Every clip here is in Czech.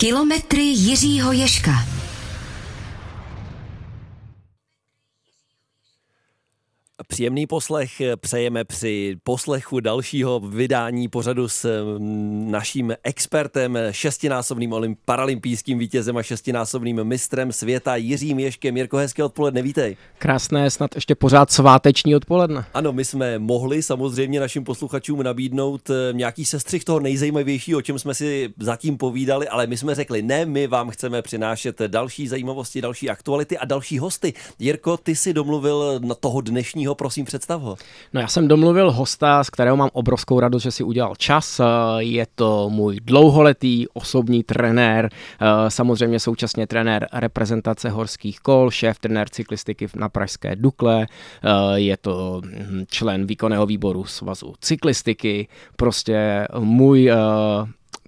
Kilometry Jiřího Ješka. Příjemný poslech přejeme při poslechu dalšího vydání pořadu s mm, naším expertem, šestinásobným paralympijským vítězem a šestinásobným mistrem světa Jiřím Ješkem. Jirko, hezké odpoledne, vítej. Krásné, snad ještě pořád sváteční odpoledne. Ano, my jsme mohli samozřejmě našim posluchačům nabídnout eh, nějaký sestřih toho nejzajímavějšího, o čem jsme si zatím povídali, ale my jsme řekli, ne, my vám chceme přinášet další zajímavosti, další aktuality a další hosty. Jirko, ty si domluvil na toho dnešního prosím představ ho. No já jsem domluvil hosta, z kterého mám obrovskou radost, že si udělal čas. Eh, je to můj dlouholetý osobní trenér, eh, samozřejmě současně trenér reprezentace horských kol, šéf trenér cyklistiky na Pražské Dukle, eh, je to hm, člen výkonného výboru svazu cyklistiky, prostě můj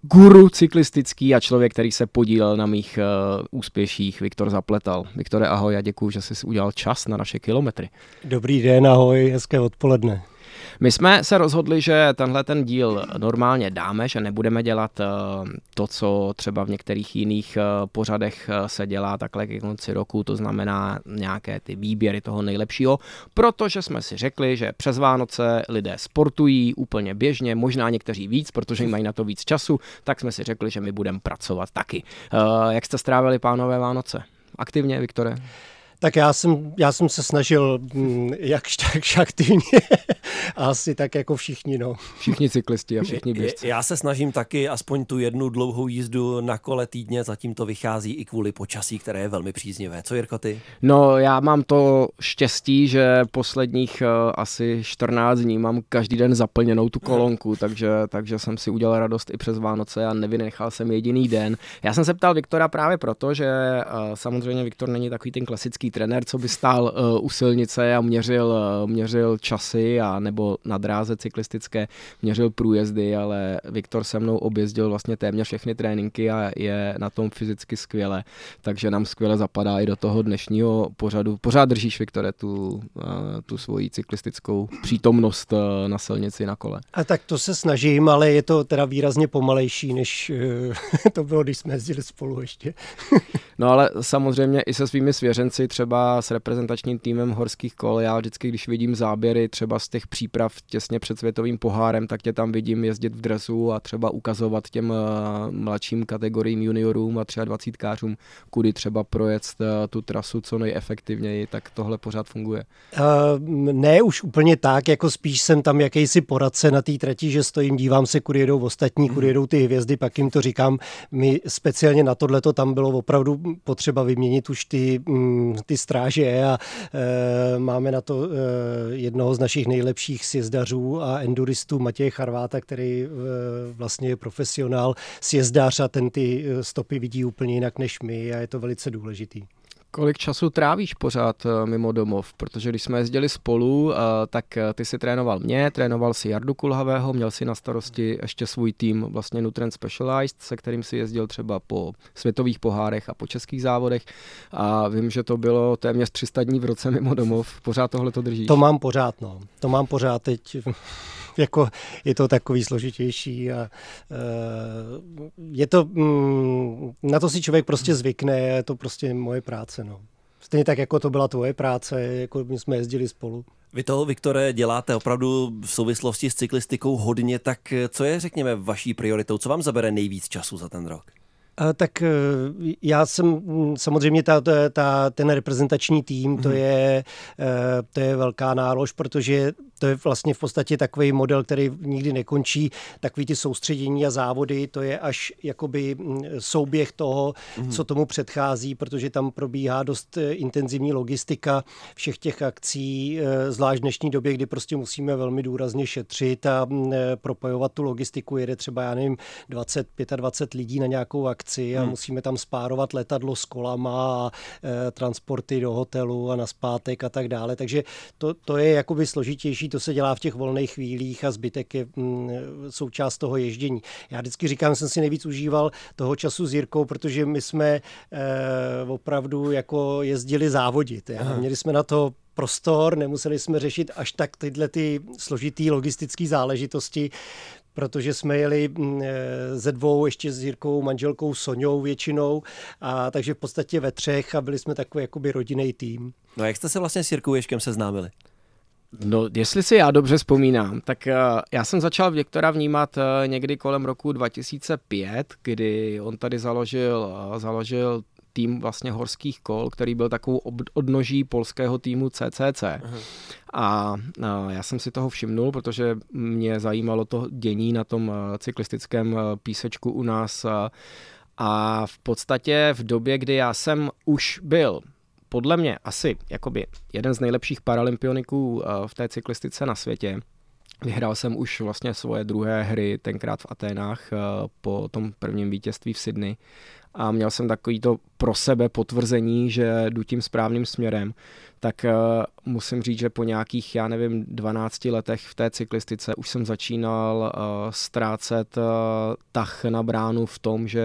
guru cyklistický a člověk, který se podílel na mých uh, úspěších, Viktor Zapletal. Viktore, ahoj a děkuji, že jsi udělal čas na naše kilometry. Dobrý den, ahoj, hezké odpoledne. My jsme se rozhodli, že tenhle ten díl normálně dáme, že nebudeme dělat eh, to, co třeba v některých jiných eh, pořadech eh, se dělá takhle ke konci roku, to znamená nějaké ty výběry toho nejlepšího, protože jsme si řekli, že přes Vánoce lidé sportují úplně běžně, možná někteří víc, protože mají na to víc času, tak jsme si řekli, že my budeme pracovat taky. Jak jste strávili pánové Vánoce? Aktivně, Viktore? Tak já jsem, já jsem se snažil mm, jakž tak aktivně, asi tak jako všichni. No. Všichni cyklisti a všichni běžci. Já se snažím taky aspoň tu jednu dlouhou jízdu na kole týdně, zatím to vychází i kvůli počasí, které je velmi příznivé. Co Jirko ty? No já mám to štěstí, že posledních uh, asi 14 dní mám každý den zaplněnou tu kolonku, takže, takže jsem si udělal radost i přes Vánoce a nevynechal jsem jediný den. Já jsem se ptal Viktora právě proto, že uh, samozřejmě Viktor není takový ten klasický trenér, co by stál uh, u silnice a měřil, měřil časy a nebo na dráze cyklistické měřil průjezdy, ale Viktor se mnou objezdil vlastně téměř všechny tréninky a je na tom fyzicky skvěle, takže nám skvěle zapadá i do toho dnešního pořadu. Pořád držíš, Viktore, tu, uh, tu svoji cyklistickou přítomnost uh, na silnici na kole. A tak to se snažím, ale je to teda výrazně pomalejší, než uh, to bylo, když jsme jezdili spolu ještě. no ale samozřejmě i se svými svěřenci, třeba třeba s reprezentačním týmem horských kol. Já vždycky, když vidím záběry třeba z těch příprav těsně před světovým pohárem, tak tě tam vidím jezdit v dresu a třeba ukazovat těm eh, mladším kategoriím juniorům a třeba dvacítkářům, kudy třeba projet eh, tu trasu co nejefektivněji, tak tohle pořád funguje. Uh, ne už úplně tak, jako spíš jsem tam jakýsi poradce na té trati, že stojím, dívám se, kudy jedou ostatní, kudy jedou ty hvězdy, pak jim to říkám. My speciálně na tohle to tam bylo opravdu potřeba vyměnit už ty, mm, ty stráže a e, máme na to e, jednoho z našich nejlepších sjezdařů a enduristů Matěje Charváta, který e, vlastně je profesionál sjezdař a ten ty stopy vidí úplně jinak než my a je to velice důležitý. Kolik času trávíš pořád eh, mimo domov? Protože když jsme jezdili spolu, eh, tak eh, ty si trénoval mě, trénoval si Jardu Kulhavého, měl si na starosti ještě svůj tým, vlastně Nutrient Specialized, se kterým si jezdil třeba po světových pohárech a po českých závodech. A vím, že to bylo téměř 300 dní v roce mimo domov. Pořád tohle to držíš? To mám pořád, no. To mám pořád teď jako je to takový složitější a uh, je to, mm, na to si člověk prostě zvykne, je to prostě moje práce, no. Stejně tak, jako to byla tvoje práce, jako my jsme jezdili spolu. Vy toho, Viktore, děláte opravdu v souvislosti s cyklistikou hodně, tak co je, řekněme, vaší prioritou? Co vám zabere nejvíc času za ten rok? Tak eh, já jsem mm, samozřejmě ta, ta, ten reprezentační tým, to, mhm. je, to je velká nálož, protože to je vlastně v podstatě takový model, který nikdy nekončí. Takový ty soustředění a závody, to je až jakoby mm, souběh toho, mm. co tomu předchází, protože tam probíhá dost eh, intenzivní logistika všech těch akcí, zvlášť v dnešní době, kdy prostě musíme velmi důrazně šetřit a mm, propojovat tu logistiku. Jede třeba, já nevím, 20, 25 lidí na nějakou akci a hmm. musíme tam spárovat letadlo s kolama a transporty do hotelu a na zpátek a tak dále. Takže to, to je jakoby složitější, to se dělá v těch volných chvílích a zbytek je mm, součást toho ježdění. Já vždycky říkám, jsem si nejvíc užíval toho času s Jirkou, protože my jsme e, opravdu jako jezdili závodit. Já. Měli jsme na to prostor, nemuseli jsme řešit až tak tyhle ty složitý logistické záležitosti. protože jsme jeli mm, eh, ze dvou ještě s Jirkou manželkou Soňou většinou, a takže v podstatě ve třech a byli jsme takový jakoby rodinný tým. No a jak jste se vlastně s Jirkou Ješkem seznámili? No, jestli si já dobře vzpomínám, tak uh, já jsem začal Viktora vnímat uh, někdy kolem roku 2005, kdy on tady založil, uh, založil tým vlastně horských kol, který byl takovou odnoží polského týmu CCC. Aha. A já jsem si toho všimnul, protože mě zajímalo to dění na tom cyklistickém písečku u nás. A v podstatě v době, kdy já jsem už byl podle mě asi jakoby jeden z nejlepších paralympioniků v té cyklistice na světě, Vyhrál jsem už vlastně svoje druhé hry, tenkrát v Aténách po tom prvním vítězství v Sydney. A měl jsem takový to pro sebe potvrzení, že jdu tím správným směrem tak uh, musím říct, že po nějakých, já nevím, 12 letech v té cyklistice už jsem začínal uh, ztrácet uh, tah na bránu v tom, že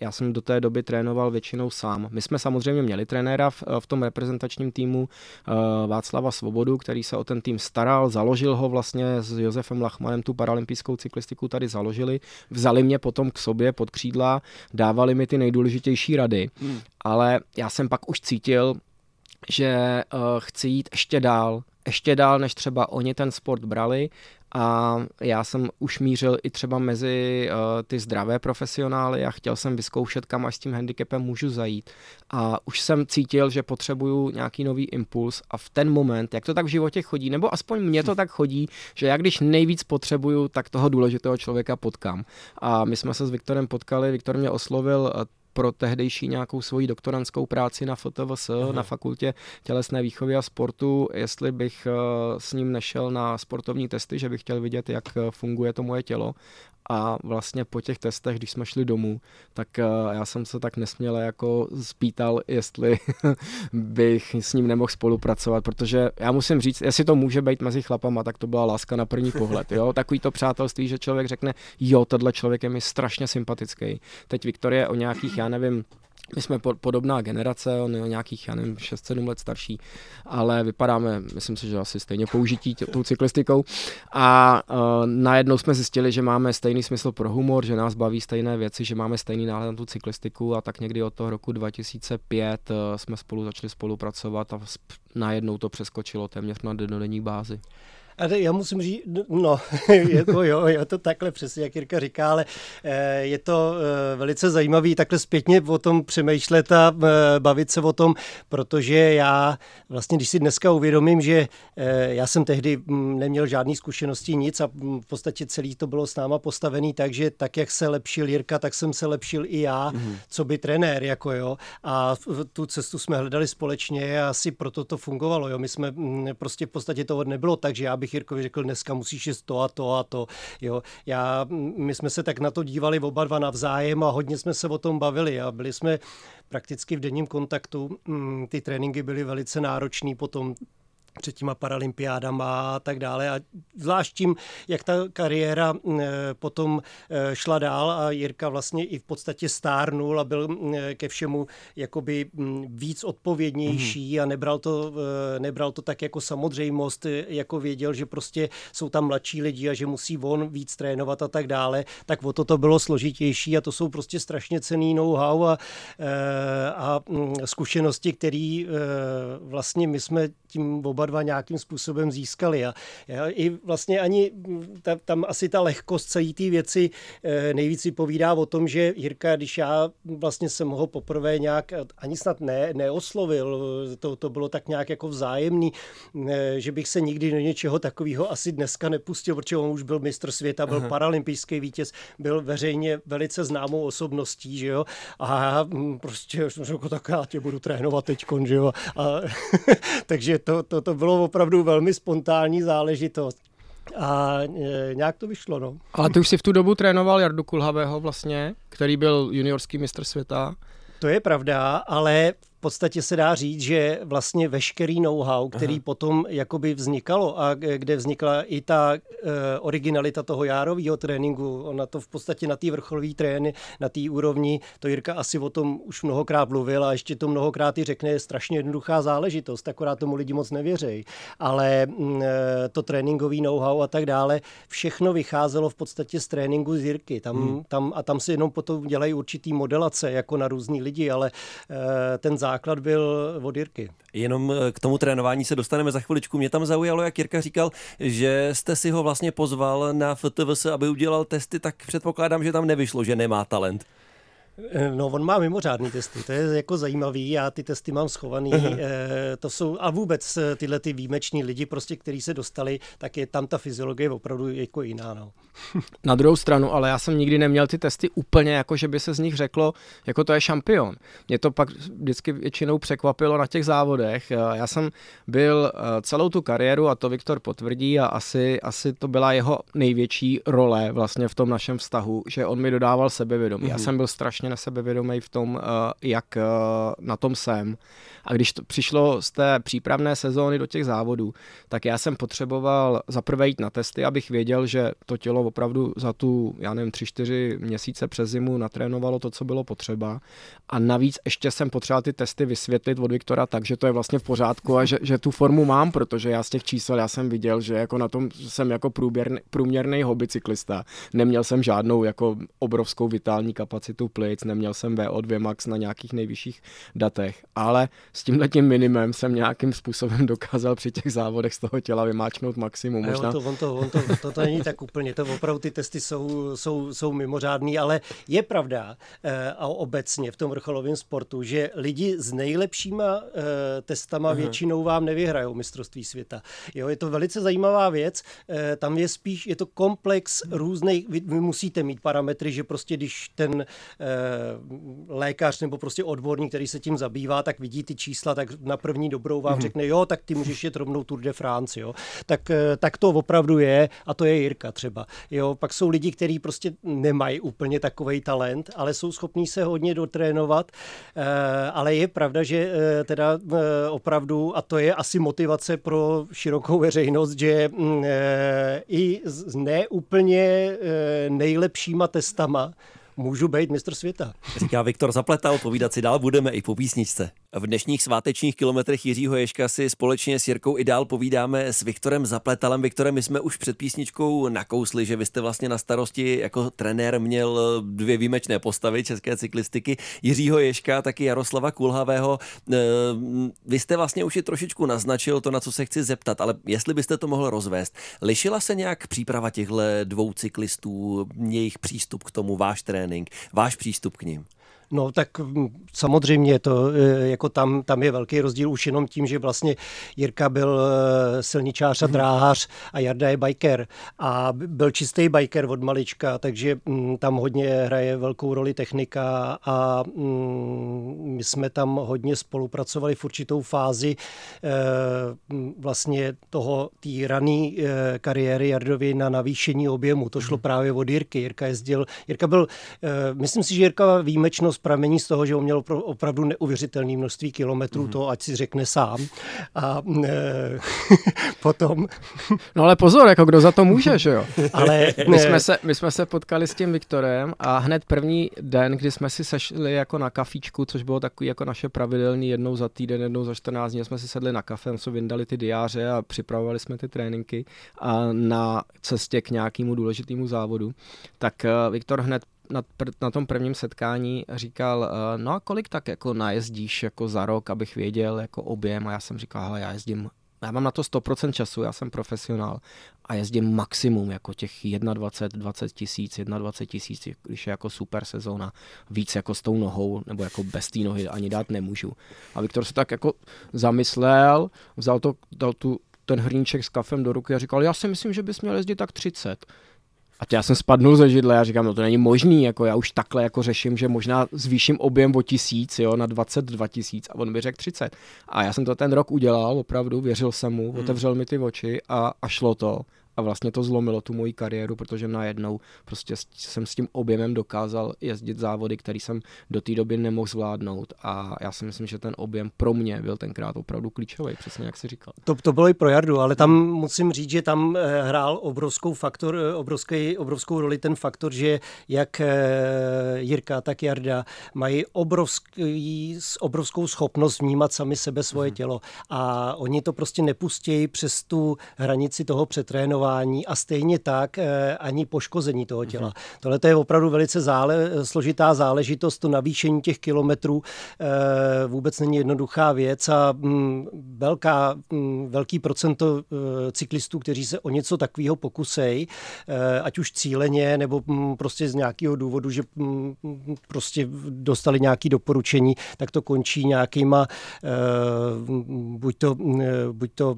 já jsem do té doby trénoval většinou sám. My jsme samozřejmě měli trenéra v, v tom reprezentačním týmu uh, Václava Svobodu, který se o ten tým staral, založil ho vlastně s Josefem Lachmanem, tu paralympijskou cyklistiku tady založili, vzali mě potom k sobě pod křídla, dávali mi ty nejdůležitější rady, hmm. ale já jsem pak už cítil, že uh, chci jít ještě dál, ještě dál, než třeba oni ten sport brali a já jsem už mířil i třeba mezi uh, ty zdravé profesionály a chtěl jsem vyzkoušet, kam až s tím handicapem můžu zajít. A už jsem cítil, že potřebuju nějaký nový impuls a v ten moment, jak to tak v životě chodí, nebo aspoň mně to tak chodí, že já když nejvíc potřebuju, tak toho důležitého člověka potkám. A my jsme se s Viktorem potkali, Viktor mě oslovil eh, pro tehdejší nějakou svoji doktorantskou práci na FTVS, Aha. na fakultě tělesné výchovy a sportu, jestli bych eh, s ním nešel na sportovní testy, že bych chtěl vidět, jak eh, funguje to moje tělo a vlastně po těch testech, když jsme šli domů, tak uh, já jsem se tak nesměle jako spýtal, jestli bych s ním nemohl spolupracovat, protože já musím říct, jestli to může být mezi chlapama, tak to byla láska na první pohled, jo, takový to přátelství, že člověk řekne, jo, tenhle člověk je mi strašně sympatický. Teď Viktorie o nějakých, já nevím, my jsme podobná generace, on je nějakých, já nevím, 6-7 let starší, ale vypadáme, myslím si, že asi stejně použití tě, tou cyklistikou. A uh, najednou jsme zjistili, že máme stejný smysl pro humor, že nás baví stejné věci, že máme stejný náhled na tu cyklistiku a tak někdy od toho roku 2005 uh, jsme spolu začali spolupracovat a najednou to přeskočilo téměř na denodenní bázi. A já musím říct, no, je to, jo, je to takhle přesně, jak Jirka říká, ale eh, je to eh, velice zajímavý takhle zpětně o tom přemýšlet a eh, bavit se o tom, protože já vlastně, když si dneska uvědomím, že já jsem tehdy hm, neměl žádný zkušenosti, nic a hm, v podstatě celý to bylo s náma postavený, takže tak, jak se lepšil Jirka, tak jsem se lepšil i já, mm-hmm. co by trenér, jako jo. A tu cestu jsme hledali společně a asi proto to fungovalo, jo. My jsme hm, prostě v podstatě to nebylo tak, že já bych bych Jirkovi řekl, dneska musíš jíst to a to a to. Jo. Já, my jsme se tak na to dívali oba dva navzájem a hodně jsme se o tom bavili a byli jsme prakticky v denním kontaktu. Mm, ty tréninky byly velice náročné potom před těma paralympiádama a tak dále. A zvlášť tím, jak ta kariéra potom e, šla dál a Jirka vlastně i v podstatě stárnul a byl ke všemu jakoby víc odpovědnější mm. a nebral to, e, nebral to tak jako samozřejmost, jako věděl, že prostě jsou tam mladší lidi a že musí on víc trénovat a tak dále, tak o to to bylo složitější a to jsou prostě strašně cený know-how a, e, a zkušenosti, které vlastně my jsme tím oba dva nějakým způsobem získali. A já i vlastně ani ta, tam asi ta lehkost celé té věci eh, nejvíc vypovídá o tom, že Jirka, když já vlastně jsem ho poprvé nějak ani snad ne, neoslovil, to, to bylo tak nějak jako vzájemný, eh, že bych se nikdy do něčeho takového asi dneska nepustil, protože on už byl mistr světa, byl Aha. paralympijský vítěz, byl veřejně velice známou osobností, že jo, a hm, prostě jsem řekl, tak já tě budu trénovat teď, že jo, a, takže to, to, to bylo opravdu velmi spontánní záležitost. A e, nějak to vyšlo, no. Ale ty už si v tu dobu trénoval Jardu Kulhavého vlastně, který byl juniorský mistr světa. To je pravda, ale podstatě se dá říct, že vlastně veškerý know-how, který Aha. potom jakoby vznikalo a kde vznikla i ta uh, originalita toho járového tréninku, ona to v podstatě na té vrcholové trény, na té úrovni, to Jirka asi o tom už mnohokrát mluvil a ještě to mnohokrát i řekne, je strašně jednoduchá záležitost, akorát tomu lidi moc nevěřejí. Ale uh, to tréninkový know-how a tak dále, všechno vycházelo v podstatě z tréninku z Jirky. Tam, hmm. tam, a tam si jenom potom dělají určitý modelace, jako na různý lidi, ale uh, ten základ byl od Jirky. Jenom eh, k tomu trénování se dostaneme za chviličku. Mě tam zaujalo, jak Jirka říkal, že jste si ho vlastně pozval na FTVS, aby udělal testy, tak předpokládám, že tam nevyšlo, že nemá talent. No, on má mimořádný testy, to je jako zajímavý, já ty testy mám schovaný, e, to jsou, a vůbec eh, tyhle ty výjimeční lidi, prostě, kteří se dostali, tak je tam ta fyziologie opravdu jako jiná, no. Na druhou stranu, ale já jsem nikdy neměl ty testy úplně, jako že by se z nich řeklo, jako to je šampion. Mě to pak vždycky většinou překvapilo na těch závodech. Eh, já jsem byl celou tu kariéru, a to Viktor potvrdí, a asi, asi to byla jeho největší role vlastně v tom našem vztahu, že on mi dodával sebevědomí. Mm-hmm. Já mhm. jsem byl strašně strašně na sebe vědomý v tom, eh, jak eh, na tom jsem. A když to přišlo z té přípravné sezóny do těch závodů, tak já jsem potřeboval zaprvé jít na testy, abych věděl, že to tělo opravdu za tu, já nevím, tři, čtyři měsíce přes zimu natrénovalo to, co bylo potřeba. A navíc ještě jsem potřeboval ty testy vysvětlit od Viktora tak, že to je vlastně v pořádku a že, že tu formu mám, protože já z těch čísel já jsem viděl, že jako na tom jsem jako průměrný, průměrný hobbycyklista. Neměl jsem žádnou jako obrovskou vitální kapacitu plic, neměl jsem VO2 max na nějakých nejvyšších datech, ale s tímhletím minimem jsem nějakým způsobem dokázal při těch závodech z toho těla vymáčknout maximum. Možná... Jo, to, on to, on to, to, to není tak úplně, to opravdu ty testy jsou, jsou, jsou mimořádný, ale je pravda eh, a obecně v tom vrcholovém sportu, že lidi s nejlepšíma eh, testama uh-huh. většinou vám nevyhrajou mistrovství světa. Jo, je to velice zajímavá věc, eh, tam je spíš, je to komplex různých, vy, vy musíte mít parametry, že prostě když ten lékař nebo prostě odborník, který se tím zabývá, tak vidí ty čísla, tak na první dobrou vám mm-hmm. řekne, jo, tak ty můžeš jet rovnou Tour de France, jo. Tak, eh, tak to opravdu je a to je Jirka třeba. Jo, pak jsou lidi, kteří prostě nemají úplně takový talent, ale jsou schopní se hodně dotrénovat, eh, ale je pravda, že eh, teda opravdu, a to je asi motivace pro širokou veřejnost, že mm, i s neúplně nejlepšíma testama můžu být mistr světa. Říká Viktor Zapletal, povídat si dál budeme i po písničce. V dnešních svátečních kilometrech Jiřího Ješka si společně s Jirkou i dál povídáme s Viktorem Zapletalem. Viktore, my jsme už před písničkou nakousli, že vy jste vlastně na starosti jako trenér měl dvě výjimečné postavy české cyklistiky. Jiřího Ješka, taky Jaroslava Kulhavého. Eh, vy jste vlastně už i trošičku naznačil to, na co se chci zeptat, ale jestli byste to mohl rozvést. Lišila se nějak příprava těchto dvou cyklistů, jejich přístup k tomu, váš trénink, váš přístup k ním? No tak mm, samozřejmě to, e, jako tam, tam je velký rozdíl už jenom tím, že vlastně Jirka byl e, silničář a mhm. dráhař a Jarda je biker a byl čistý biker od malička, takže mm, tam hodně hraje velkou roli technika a mm, my jsme tam hodně spolupracovali v určitou fázi e, vlastně toho té rané kariéry Jardovi na navýšení objemu. To šlo mhm. právě od Jirky. Jirka jezdil, Jirka byl, myslím si, že Jirka výjimečnost zkušenost pramení z toho, že on měl opravdu neuvěřitelné množství kilometrů, mm. to ať si řekne sám. A e, potom... no ale pozor, jako kdo za to může, že jo? ale my jsme, se, my jsme se potkali s tím Viktorem a hned první den, kdy jsme si sešli jako na kafíčku, což bylo takový jako naše pravidelný jednou za týden, jednou za 14 dní, jsme si sedli na kafe, jsme vyndali ty diáře a připravovali jsme ty tréninky a na cestě k nějakému důležitému závodu, tak eh, Viktor hned na, pr- na tom prvním setkání říkal, uh, no a kolik tak jako najezdíš jako za rok, abych věděl jako objem a já jsem říkal, hele, já jezdím já mám na to 100% času, já jsem profesionál a jezdím maximum jako těch 21, 20 tisíc, 21 tisíc, když je jako super sezóna, víc jako s tou nohou, nebo jako bez té nohy ani dát nemůžu. A Viktor se tak jako zamyslel, vzal to, dal tu, ten hrníček s kafem do ruky a říkal, já si myslím, že bys měl jezdit tak 30. A já jsem spadnul ze židle a říkám, no to není možný, jako já už takhle jako řeším, že možná zvýším objem o tisíc, jo, na 22 tisíc a on mi řekl 30. A já jsem to ten rok udělal, opravdu, věřil jsem mu, hmm. otevřel mi ty oči a, a šlo to. A vlastně to zlomilo tu moji kariéru, protože najednou prostě jsem s tím objemem dokázal jezdit závody, který jsem do té doby nemohl zvládnout a já si myslím, že ten objem pro mě byl tenkrát opravdu klíčový, přesně jak si říkal. To, to bylo i pro Jardu, ale tam musím říct, že tam eh, hrál obrovskou faktor, eh, obrovský, obrovskou roli ten faktor, že jak eh, Jirka, tak Jarda mají obrovský, obrovskou schopnost vnímat sami sebe svoje mm-hmm. tělo a oni to prostě nepustí přes tu hranici toho přetrénování a stejně tak ani poškození toho těla. Mm-hmm. Tohle je opravdu velice zále, složitá záležitost, to navýšení těch kilometrů vůbec není jednoduchá věc a mm, velká, mm, velký procento cyklistů, kteří se o něco takového pokusej, eh, ať už cíleně nebo mm, prostě z nějakého důvodu, že prostě dostali nějaké doporučení, tak to končí nějakýma eh, buď to, buď to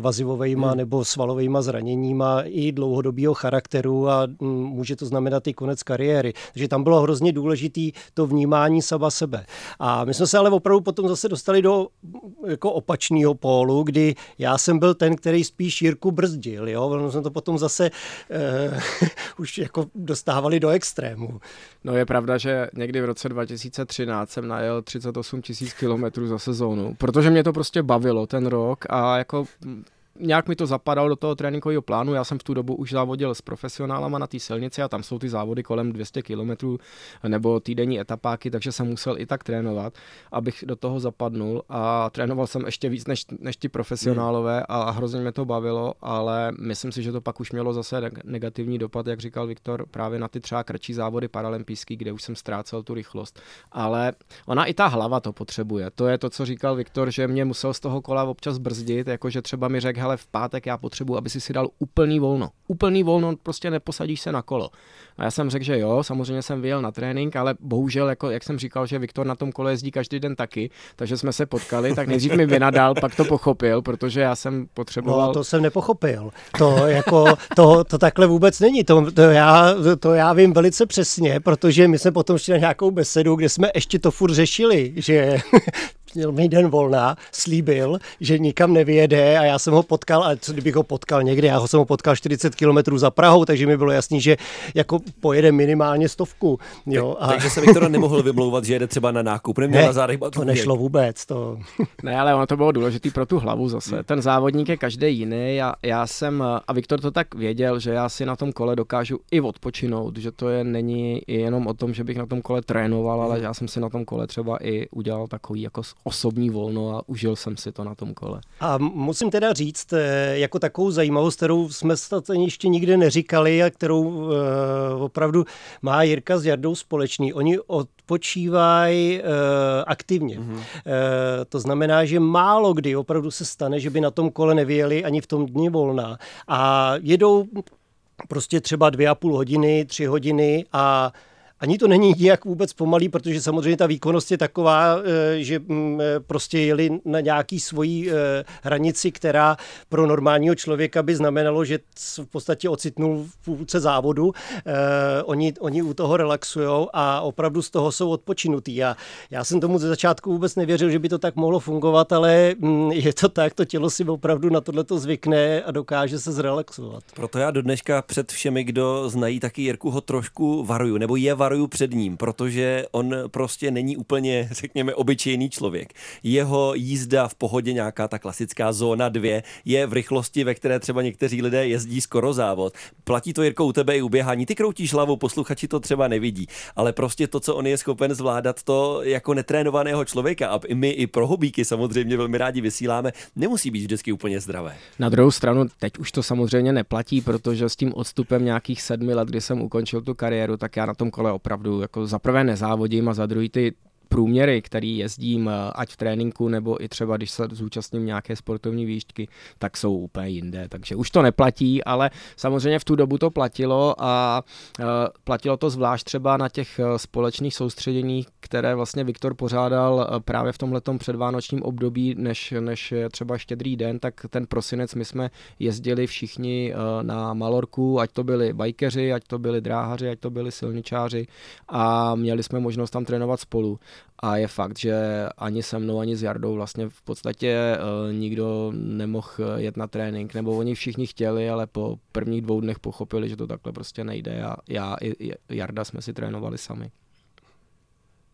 vazivovejma hmm. nebo svalovejma zraněníma i dlouhodobého charakteru a může to znamenat i konec kariéry. Takže tam bylo hrozně důležitý to vnímání sama sebe. A my jsme se ale opravdu potom zase dostali do jako opačného pólu, kdy já jsem byl ten, který spíš Jirku brzdil. Jo? Ono jsme to potom zase uh, už jako dostávali do extrému. No je pravda, že někdy v roce 2013 jsem najel 38 tisíc kilometrů za sezónu, protože mě to prostě bavilo ten rok a jako nějak mi to zapadalo do toho tréninkového plánu. Já jsem v tu dobu už závodil s profesionálama na té silnici a tam jsou ty závody kolem 200 km nebo týdenní etapáky, takže jsem musel i tak trénovat, abych do toho zapadnul a trénoval jsem ještě víc než, než ty profesionálové a hrozně mě to bavilo, ale myslím si, že to pak už mělo zase negativní dopad, jak říkal Viktor, právě na ty třeba kratší závody paralympijský, kde už jsem ztrácel tu rychlost. Ale ona i ta hlava to potřebuje. To je to, co říkal Viktor, že mě musel z toho kola občas brzdit, jakože třeba mi řekl, hele, v pátek já potřebuji, aby si si dal úplný volno. Úplný volno, prostě neposadíš se na kolo. A já jsem řekl, že jo, samozřejmě jsem vyjel na trénink, ale bohužel, jako, jak jsem říkal, že Viktor na tom kole jezdí každý den taky, takže jsme se potkali, tak nejdřív mi vynadal, pak to pochopil, protože já jsem potřeboval... No, to jsem nepochopil. To, jako, to, to takhle vůbec není. To, to, já, to já vím velice přesně, protože my jsme potom šli na nějakou besedu, kde jsme ještě to furt řešili, že měl mi den volná, slíbil, že nikam nevyjede a já jsem ho potkal, a co kdybych ho potkal někde, já ho jsem ho potkal 40 km za Prahou, takže mi bylo jasný, že jako pojede minimálně stovku. Jo, a... Takže se Viktor nemohl vymlouvat, že jede třeba na nákup, neměl ne, na zádech To nešlo vůbec. To... ne, ale ono to bylo důležité pro tu hlavu zase. Ten závodník je každý jiný a já jsem, a Viktor to tak věděl, že já si na tom kole dokážu i odpočinout, že to je není jenom o tom, že bych na tom kole trénoval, ale já jsem si na tom kole třeba i udělal takový jako osobní volno a užil jsem si to na tom kole. A musím teda říct, eh, jako takovou zajímavost, kterou jsme ještě nikdy neříkali a kterou uh, opravdu má Jirka s Jardou společný. Oni odpočívají uh, aktivně. Mm-hmm. Uh, to znamená, že málo kdy opravdu se stane, že by na tom kole nevyjeli ani v tom dni volna. A jedou prostě třeba dvě a půl hodiny, tři hodiny a ani to není nijak vůbec pomalý, protože samozřejmě ta výkonnost je taková, eh, že mm, eh, prostě jeli na nějaký svojí eh, hranici, která pro normálního člověka by znamenalo, že v podstatě ocitnul v půlce závodu. Oni, oni u toho relaxují a opravdu z toho jsou odpočinutý. A já jsem tomu ze začátku vůbec nevěřil, že by to tak mohlo fungovat, ale mm, je to tak, to tělo si opravdu na tohle to zvykne a dokáže se zrelaxovat. Proto já do dneška před všemi, kdo znají taky Jirku, ho trošku varuju, nebo je varuju před ním, protože on prostě není úplně, řekněme, obyčejný člověk. Jeho jízda v pohodě, nějaká ta klasická zóna 2, je v rychlosti, ve které třeba někteří lidé jezdí skoro závod. Platí to Jirko u tebe i u běhání. Ty kroutíš hlavu, posluchači to třeba nevidí, ale prostě to, co on je schopen zvládat, to jako netrénovaného člověka, a my i pro hobíky samozřejmě velmi rádi vysíláme, nemusí být vždycky úplně zdravé. Na druhou stranu, teď už to samozřejmě neplatí, protože s tím odstupem nějakých sedmi let, kdy jsem ukončil tu kariéru, tak já na tom kole opravdu jako za prvé nezávodím a za druhý ty průměry, který jezdím, eh, ať v tréninku, nebo i třeba, když se zúčastním nějaké sportovní výšky, tak jsou úplně jinde. Takže už to neplatí, ale samozřejmě v tu dobu to platilo a uh, platilo to zvlášť třeba na těch uh, společných soustředěních, které vlastně Viktor pořádal právě v tomhletom předvánočním období, než, než třeba štědrý den, tak ten prosinec my jsme jezdili všichni na Malorku, ať to byli bajkeři, ať to byli dráhaři, ať to byli silničáři a měli jsme možnost tam trénovat spolu. A je fakt, že ani se mnou, ani s Jardou vlastně v podstatě uh, nikdo nemohl jet na trénink, nebo oni všichni chtěli, ale po prvních dvou dnech pochopili, že to takhle prostě nejde a já i Jarda jsme si trénovali sami.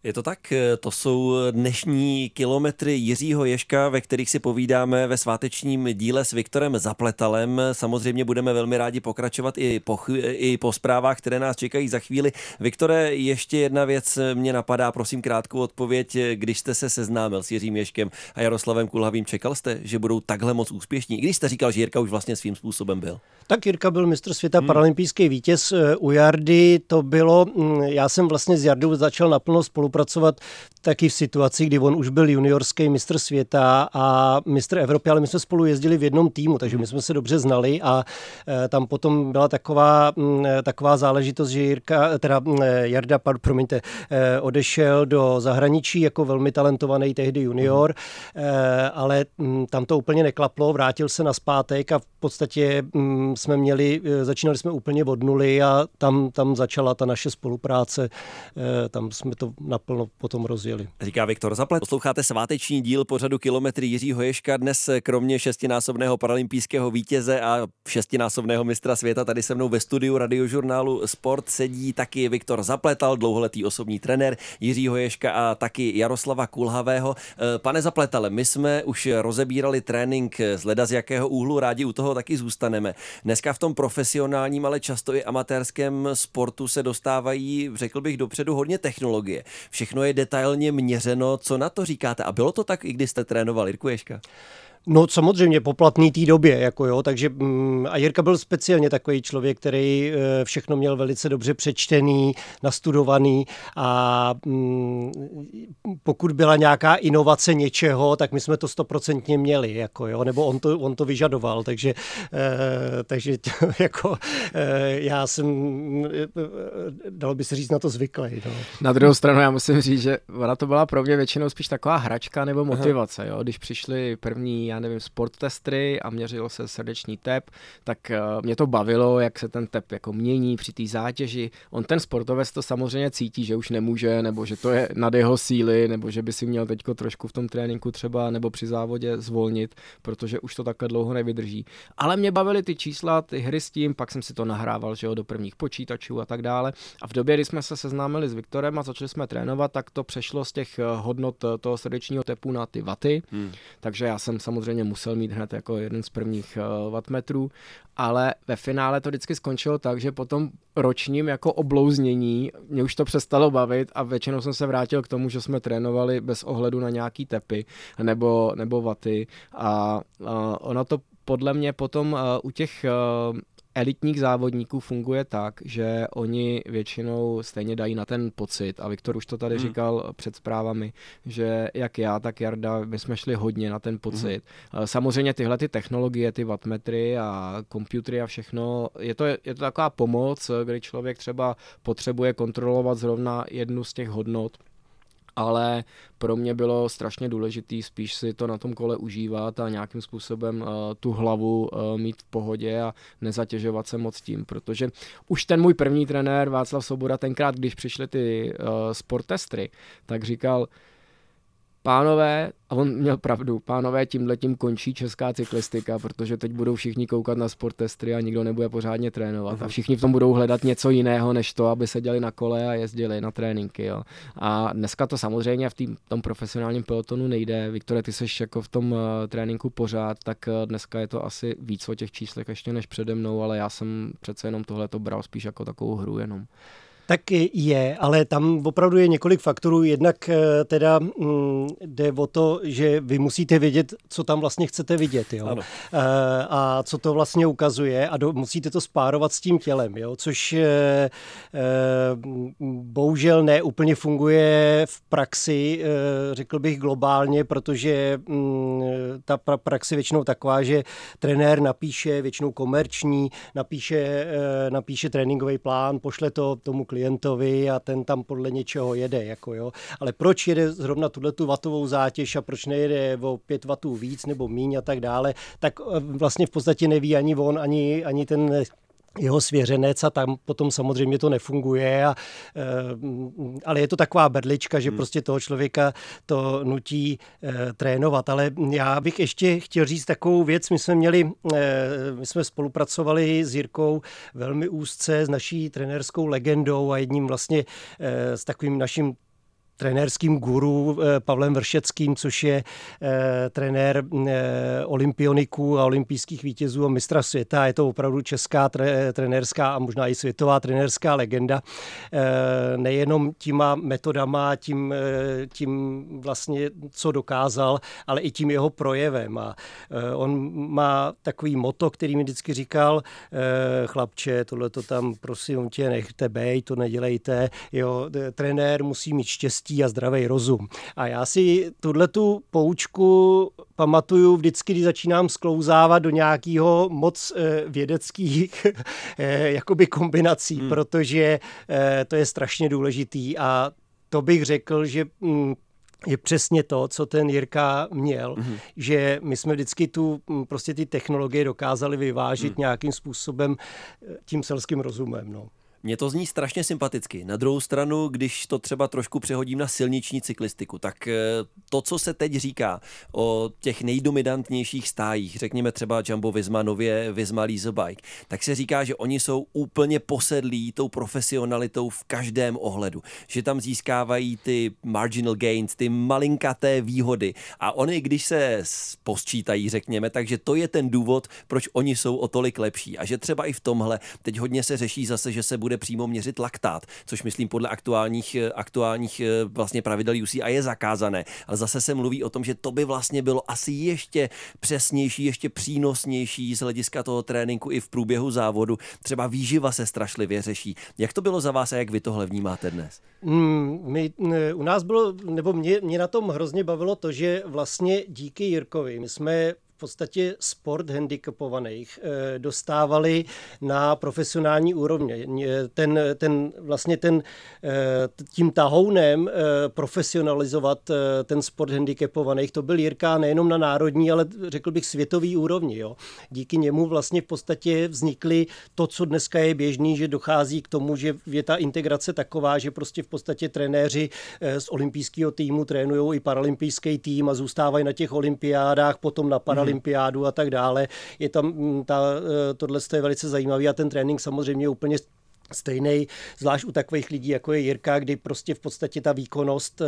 Je to tak, to jsou dnešní kilometry Jiřího Ješka, ve kterých si povídáme ve svátečním díle s Viktorem Zapletalem. Samozřejmě budeme velmi rádi pokračovat i po, i po zprávách, které nás čekají za chvíli. Viktore, ještě jedna věc mě napadá, prosím krátkou odpověď. Když jste se seznámil s Jiřím Ješkem a Jaroslavem Kulhavým, čekal jste, že budou takhle moc úspěšní? I když jste říkal, že Jirka už vlastně svým způsobem byl. Tak Jirka byl mistr světa, hmm. paralympijský vítěz. U Jardy to bylo, mm, já jsem vlastně s Jardou začal naplno spolupracovat spolupracovat taky v situaci, kdy on už byl juniorský mistr světa a mistr Evropy, ale my jsme spolu jezdili v jednom týmu, takže my jsme se dobře znali a e, tam potom byla taková, e, taková záležitost, že Jirka, teda e, Jarda, promiňte, odešel do zahraničí jako velmi talentovaný tehdy junior, ale mm, tam to úplně neklaplo, vrátil se na zpátek a v podstatě jsme měli, začínali jsme úplně od nuly a tam, tam začala ta naše spolupráce, tam jsme to naplno potom rozjeli. Říká Viktor Zaplet. Posloucháte sváteční díl pořadu Kilometry Jiřího Ješka. Dnes kromě šestinásobného paralympijského vítěze a šestinásobného mistra světa tady se mnou ve studiu radiožurnálu Sport sedí taky Viktor Zapletal, dlouholetý osobní trenér Jiřího Ješka a taky Jaroslava Kulhavého. Eh, pane Zapletale, my jsme už rozebírali trénink z leda, z jakého úhlu rádi u toho taky zůstaneme. Dneska v tom profesionálním, ale často i amatérském sportu se dostávají, řekl bych, dopředu hodně technologie. Všechno je detailně měřeno. Co na to říkáte? A bylo to tak, i když jste trénoval Jirku Ješka? No samozřejmě poplatný té době, jako jo, takže mm, a Jirka byl speciálně takový člověk, který e, všechno měl velice dobře přečtený, nastudovaný a mm, pokud byla nějaká inovace něčeho, tak my jsme to stoprocentně měli, jako jo, nebo on to, on to vyžadoval, takže, e, takže jako e, já jsem, dalo by se říct na to zvyklý. No. Na druhou stranu já musím říct, že ona to byla pro mě většinou spíš taková hračka nebo motivace, jo, když přišli první já nevím, sport testry a měřilo se srdeční tep, tak uh, mě to bavilo, jak se ten tep jako mění při té zátěži. On ten sportovec to samozřejmě cítí, že už nemůže, nebo že to je nad jeho síly, nebo že by si měl teďko trošku v tom tréninku třeba nebo při závodě zvolnit, protože už to takhle dlouho nevydrží. Ale mě bavily ty čísla, ty hry s tím, pak jsem si to nahrával, že jo, do prvních počítačů a tak dále. A v době, kdy jsme se seznámili s Viktorem a začali jsme trénovat, tak to přešlo z těch eh, hodnot eh, toho srdečního tepu na ty vaty. Hmm. Takže já jsem samozřejmě samozřejmě musel mít hned jako jeden z prvních uh, wattmetrů, ale ve finále to vždycky skončilo tak, že potom ročním jako oblouznění mě už to přestalo bavit a většinou jsem se vrátil k tomu, že jsme trénovali bez ohledu na nějaký tepy nebo, nebo vaty a uh, ono to podle mě potom uh, u těch uh, elitních závodníků funguje tak, že oni většinou stejně dají na ten pocit a Viktor už to tady hmm. říkal před zprávami, že jak já, tak Jarda, my jsme šli hodně na ten pocit. Hmm. Samozřejmě tyhle ty technologie, ty wattmetry a komputery a všechno, je to, je to taková pomoc, kdy člověk třeba potřebuje kontrolovat zrovna jednu z těch hodnot, ale pro mě bylo strašně důležitý spíš si to na tom kole užívat a nějakým způsobem uh, tu hlavu uh, mít v pohodě a nezatěžovat se moc tím, protože už ten můj první trenér Václav Soboda tenkrát, když přišly ty uh, sportestry, tak říkal, pánové, a on měl pravdu, pánové, tímhle tím končí česká cyklistika, protože teď budou všichni koukat na sportestry a nikdo nebude pořádně trénovat. Uh-huh. A všichni v tom budou hledat něco jiného, než to, aby seděli na kole a jezdili na tréninky. Jo. A dneska to samozřejmě v tým, tom profesionálním pelotonu nejde. Viktore, ty seš jako v tom uh, tréninku pořád, tak uh, dneska je to asi víc o těch číslech ještě než přede mnou, ale já jsem přece jenom tohle to bral spíš jako takovou hru jenom. Tak je, ale tam opravdu je několik faktorů. Jednak eh, teda mm, jde o to, že vy musíte vědět, co tam vlastně chcete vidět. Jo? Ano. Eh, a co to vlastně ukazuje a do, musíte to spárovat s tím tělem, jo? což e, bohužel ne úplně funguje v praxi, e, řekl bych globálně, protože mm, ta pra, praxe většinou taková, že trenér napíše většinou komerční, napíše, e, napíše tréninkový plán, pošle to tomu klientovi a ten tam podle něčeho jede. Jako jo. Ale proč jede zrovna tuhle tu vatovou zátěž a proč nejede o 5 vatů víc nebo míň a tak dále, tak eh, vlastně v podstatě neví ani on, ani, ani ten jeho svěřenec a tam potom samozřejmě to nefunguje, a, ale je to taková berlička, že hmm. prostě toho člověka to nutí trénovat. Ale já bych ještě chtěl říct takovou věc, my jsme měli, my jsme spolupracovali s Jirkou velmi úzce s naší trenérskou legendou a jedním vlastně s takovým naším trenérským guru eh, Pavlem Vršeckým, což je eh, trenér eh, olympioniků a olympijských vítězů a mistra světa. Je to opravdu česká trenérská a možná i světová trenérská legenda. Nejenom těma metodama, tím, tím vlastně, co dokázal, ale i tím jeho projevem. A on má takový moto, který mi vždycky říkal, chlapče, tohle to tam prosím tě nechte bej, to nedělejte. Jo, trenér musí mít štěstí štěstí a zdravý rozum. A já si tuhle tu poučku pamatuju vždycky, když začínám sklouzávat do nějakého moc eh, vědeckých eh, jakoby kombinací, hmm. protože eh, to je strašně důležitý a to bych řekl, že mm, je přesně to, co ten Jirka měl, mm-hmm. že my jsme vždycky tu mm, prostě ty technologie dokázali vyvážit mm. nějakým způsobem tím selským rozumem. No. Mně to zní strašně sympaticky. Na druhou stranu, když to třeba trošku přehodím na silniční cyklistiku, tak eh, to, co se teď říká o těch nejdominantnějších stájích, řekněme třeba Jumbo Visma, nově Visma Lease Bike, tak se říká, že oni jsou úplně posedlí tou profesionalitou v každém ohledu. Že tam získávají ty marginal gains, ty malinkaté výhody. A oni, když se posčítají, řekněme, takže to je ten důvod, proč oni jsou o tolik lepší. A že třeba i v tomhle teď hodně se řeší zase, že se bude bude přímo měřit laktát, což myslím podle aktuálních, eh, aktuálních eh, vlastně pravidel UCI je zakázané. Ale zase se mluví o tom, že to by vlastně bylo asi ještě přesnější, ještě přínosnější z hlediska toho tréninku i v průběhu závodu. Třeba výživa se strašlivě řeší. Jak to bylo za vás a jak vy tohle vnímáte dnes? Hmm, my, u nás bylo, nebo mě, mě na tom hrozně bavilo to, že vlastně díky Jirkovi, my jsme podstatě sport handicapovaných eh, dostávali na profesionální úrovně. Ten, ten vlastně ten, eh, tím tahounem eh, profesionalizovat ten sport handicapovaných, to byl Jirka nejenom na národní, ale řekl bych světový úrovni. Jo. Díky němu vlastně v podstatě vznikly to, co dneska je běžný, že dochází k tomu, že je ta integrace taková, že prostě v podstatě trenéři z olympijského týmu trénují i paralympijský tým a zůstávají na těch olympiádách, potom na paralympijských olympiádu a tak dále. Je tam mm, ta, eh, tohle je velice zajímavý a ten trénink samozřejmě je úplně stejný, zvlášť u takových lidí, jako je Jirka, kdy prostě v podstatě ta výkonnost e,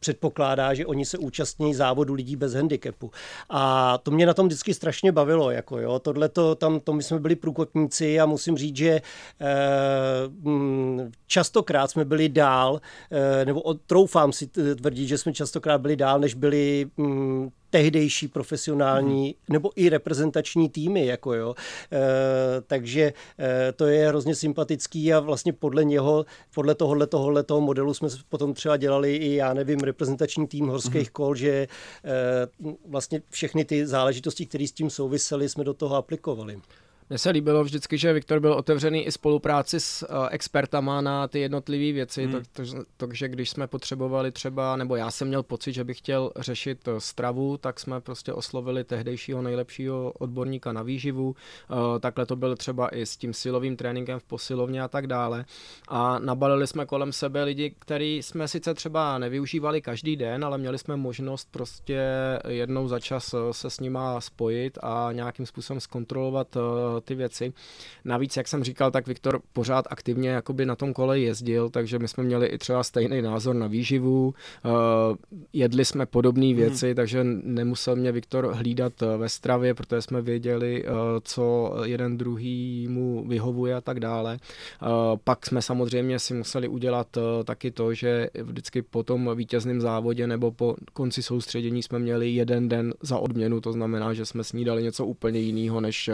předpokládá, že oni se účastní závodu lidí bez handicapu. A to mě na tom vždycky strašně bavilo, jako jo, tohle tam, to my jsme byli průkotníci a musím říct, že e, častokrát jsme byli dál, e, nebo troufám si tvrdit, že jsme častokrát byli dál, než byli m, tehdejší profesionální mm. nebo i reprezentační týmy. Jako jo. E, takže e, to je hrozně sympatický a vlastně podle něho, podle tohohle, tohohle toho modelu jsme potom třeba dělali i, já nevím, reprezentační tým horských mm. kol, že e, vlastně všechny ty záležitosti, které s tím souvisely, jsme do toho aplikovali. Mně se líbilo vždycky, že Viktor byl otevřený i spolupráci s uh, expertama na ty jednotlivé věci, hmm. takže to, to, když jsme potřebovali třeba, nebo já jsem měl pocit, že bych chtěl řešit uh, stravu, tak jsme prostě oslovili tehdejšího nejlepšího odborníka na výživu. Uh, takhle to bylo třeba i s tím silovým tréninkem v posilovně a tak dále. A nabalili jsme kolem sebe lidi, který jsme sice třeba nevyužívali každý den, ale měli jsme možnost prostě jednou za čas se s nima spojit a nějakým způsobem zkontrolovat ty věci. Navíc, jak jsem říkal, tak Viktor pořád aktivně jakoby na tom kole jezdil, takže my jsme měli i třeba stejný názor na výživu, uh, jedli jsme podobné mhm. věci, hmm. takže nemusel mě Viktor hlídat eh, ve stravě, protože jsme věděli, uh, co jeden druhý mu vyhovuje a tak dále. Pak jsme samozřejmě si museli udělat taky to, že vždycky po tom vítězném závodě nebo po konci soustředění jsme měli jeden den za odměnu, to znamená, že jsme snídali něco úplně jiného, než,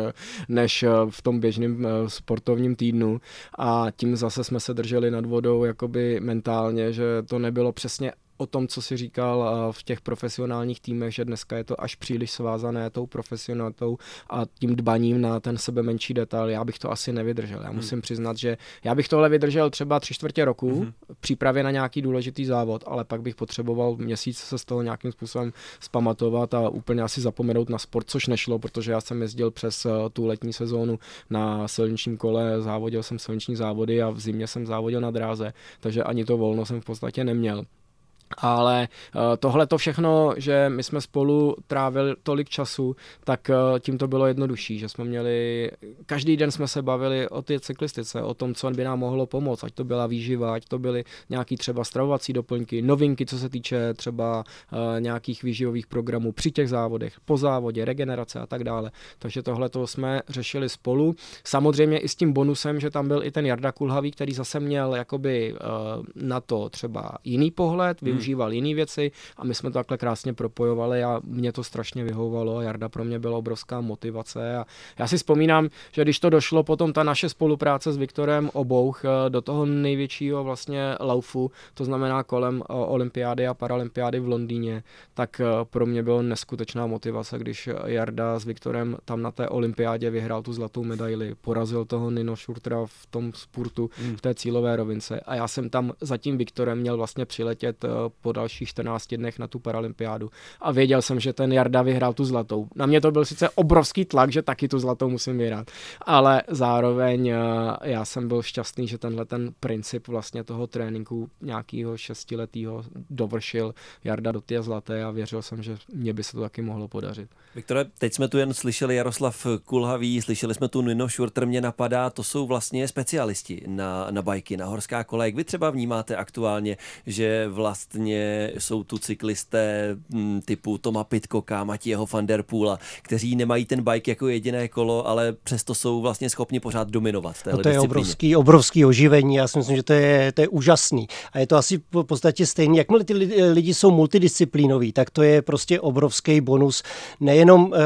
než eh, v tom běžném eh, sportovním týdnu a tím zase jsme se drželi nad vodou jakoby mentálně, že to nebylo přesně o tom, co si říkal v těch profesionálních týmech, že dneska je to až příliš svázané tou profesionalitou a tím dbaním na ten sebe menší detail, já bych to asi nevydržel. Já hmm. musím hmm. přiznat, že já bych tohle vydržel třeba tři čtvrtě roku hmm. přípravě na nějaký důležitý závod, ale pak bych potřeboval měsíc se z toho nějakým způsobem spamatovat a úplně asi zapomenout na sport, což nešlo, protože já jsem jezdil přes eh, tu letní sezónu na silničním kole, závodil jsem silniční závody a v zimě jsem závodil na dráze, takže ani to volno jsem v podstatě neměl. Ale eh, tohle to všechno, že my jsme spolu trávili tolik času, tak eh, tím to bylo jednodušší, že jsme měli, každý den jsme se bavili o té cyklistice, o tom, co by nám mohlo pomoct, ať to byla výživa, ať to byly nějaký třeba stravovací doplňky, novinky, co se týče třeba uh, nějakých výživových programů při těch závodech, po závodě, regenerace a tak dále. Takže tohle to jsme řešili spolu. Samozřejmě i s tím bonusem, že tam byl i ten Jarda Kulhavý, který zase měl jakoby na to třeba jiný pohled, využíval jiné věci a my jsme to takhle krásně propojovali a mě to strašně vyhovovalo. Jarda pro mě byla obrovská motivace a já si vzpomínám, že když to došlo potom ta naše spolupráce s Viktorem Obouch eh, do toho největšího vlastně laufu, to znamená kolem eh, olympiády a paralympiády v Londýně, tak eh, pro mě bylo neskutečná motivace, když Jarda s Viktorem tam na té olympiádě vyhrál tu zlatou medaili, porazil toho Nino Schurtera v tom spurtu, hmm. v té cílové rovince a já jsem tam za tím Viktorem měl vlastně přiletět po dalších 14 dnech na tu paralympiádu. A věděl jsem, že ten Jarda vyhrál tu zlatou. Na mě to byl sice obrovský tlak, že taky tu zlatou musím vyhrát, ale zároveň eh, já jsem byl šťastný, že tenhle ten princip vlastně toho tréninku nějakého šestiletého dovršil Jarda do té zlaté a věřil jsem, že mě by se to taky mohlo podařit. Viktore, teď jsme tu jen slyšeli Jaroslav Kulhavý, slyšeli jsme tu Nino Schurter, mě napadá, to jsou vlastně specialisti na, na bajky, na horská kola. Jak vy třeba vnímáte aktuálně, že vlastně vlastně jsou tu cyklisté hm, typu Toma Pitcocka, Matějeho van der Poola, kteří nemají ten bike jako jediné kolo, ale přesto jsou vlastně schopni pořád dominovat v no to je obrovský, obrovský oživení, já si myslím, že to je, to je úžasný. A je to asi v podstatě stejný. Jakmile ty lidi jsou multidisciplínoví, tak to je prostě obrovský bonus, nejenom uh,